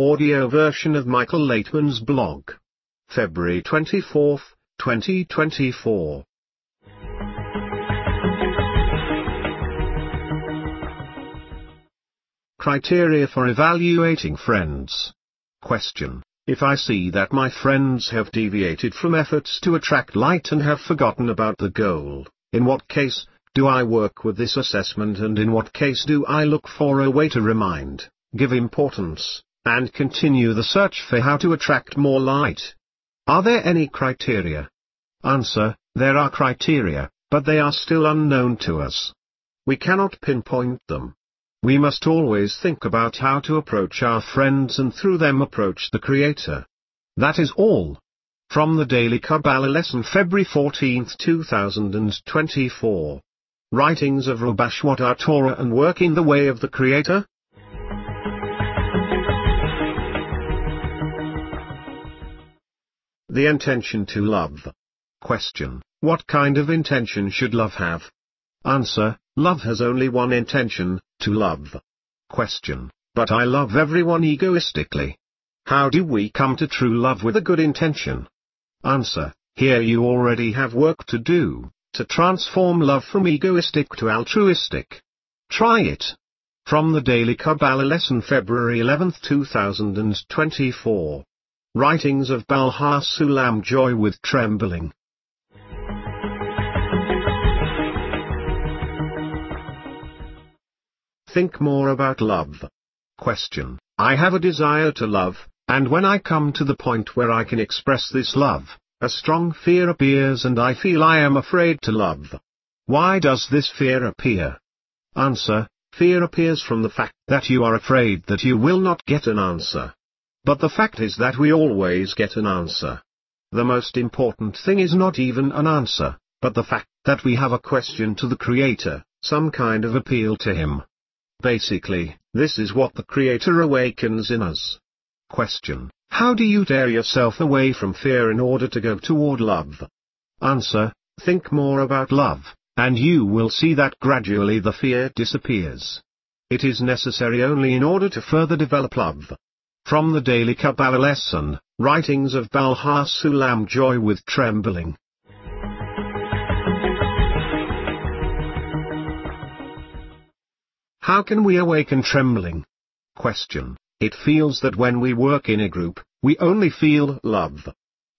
audio version of Michael Laitman's blog. February 24, 2024. Criteria for evaluating friends. Question. If I see that my friends have deviated from efforts to attract light and have forgotten about the goal, in what case, do I work with this assessment and in what case do I look for a way to remind, give importance, and continue the search for how to attract more light? Are there any criteria? Answer, there are criteria, but they are still unknown to us. We cannot pinpoint them. We must always think about how to approach our friends and through them approach the Creator. That is all. From the Daily Kabbalah Lesson February 14, 2024. Writings of Rabash What Torah and Work in the Way of the Creator? The intention to love. Question. What kind of intention should love have? Answer. Love has only one intention, to love. Question. But I love everyone egoistically. How do we come to true love with a good intention? Answer. Here you already have work to do, to transform love from egoistic to altruistic. Try it. From the Daily Kabbalah Lesson February 11, 2024. Writings of Baal Sulam Joy with Trembling. Think more about love. Question. I have a desire to love, and when I come to the point where I can express this love, a strong fear appears and I feel I am afraid to love. Why does this fear appear? Answer. Fear appears from the fact that you are afraid that you will not get an answer. But the fact is that we always get an answer. The most important thing is not even an answer, but the fact that we have a question to the Creator, some kind of appeal to Him. Basically, this is what the Creator awakens in us. Question. How do you tear yourself away from fear in order to go toward love? Answer. Think more about love, and you will see that gradually the fear disappears. It is necessary only in order to further develop love. From the Daily Kabbalah Lesson, Writings of Baal HaSulam Joy with Trembling. How can we awaken trembling? Question. It feels that when we work in a group, we only feel love.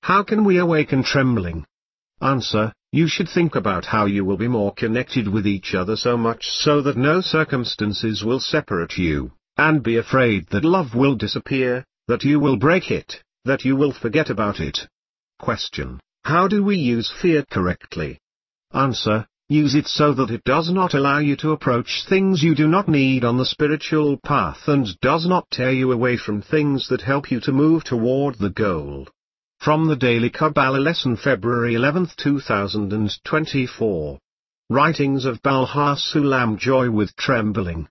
How can we awaken trembling? Answer. You should think about how you will be more connected with each other so much so that no circumstances will separate you, and be afraid that love will disappear, that you will break it, that you will forget about it. Question. How do we use fear correctly? Answer. Use it so that it does not allow you to approach things you do not need on the spiritual path and does not tear you away from things that help you to move toward the goal. From the Daily Kabbalah Lesson February 11, 2024. Writings of Baal Sulam Joy with Trembling.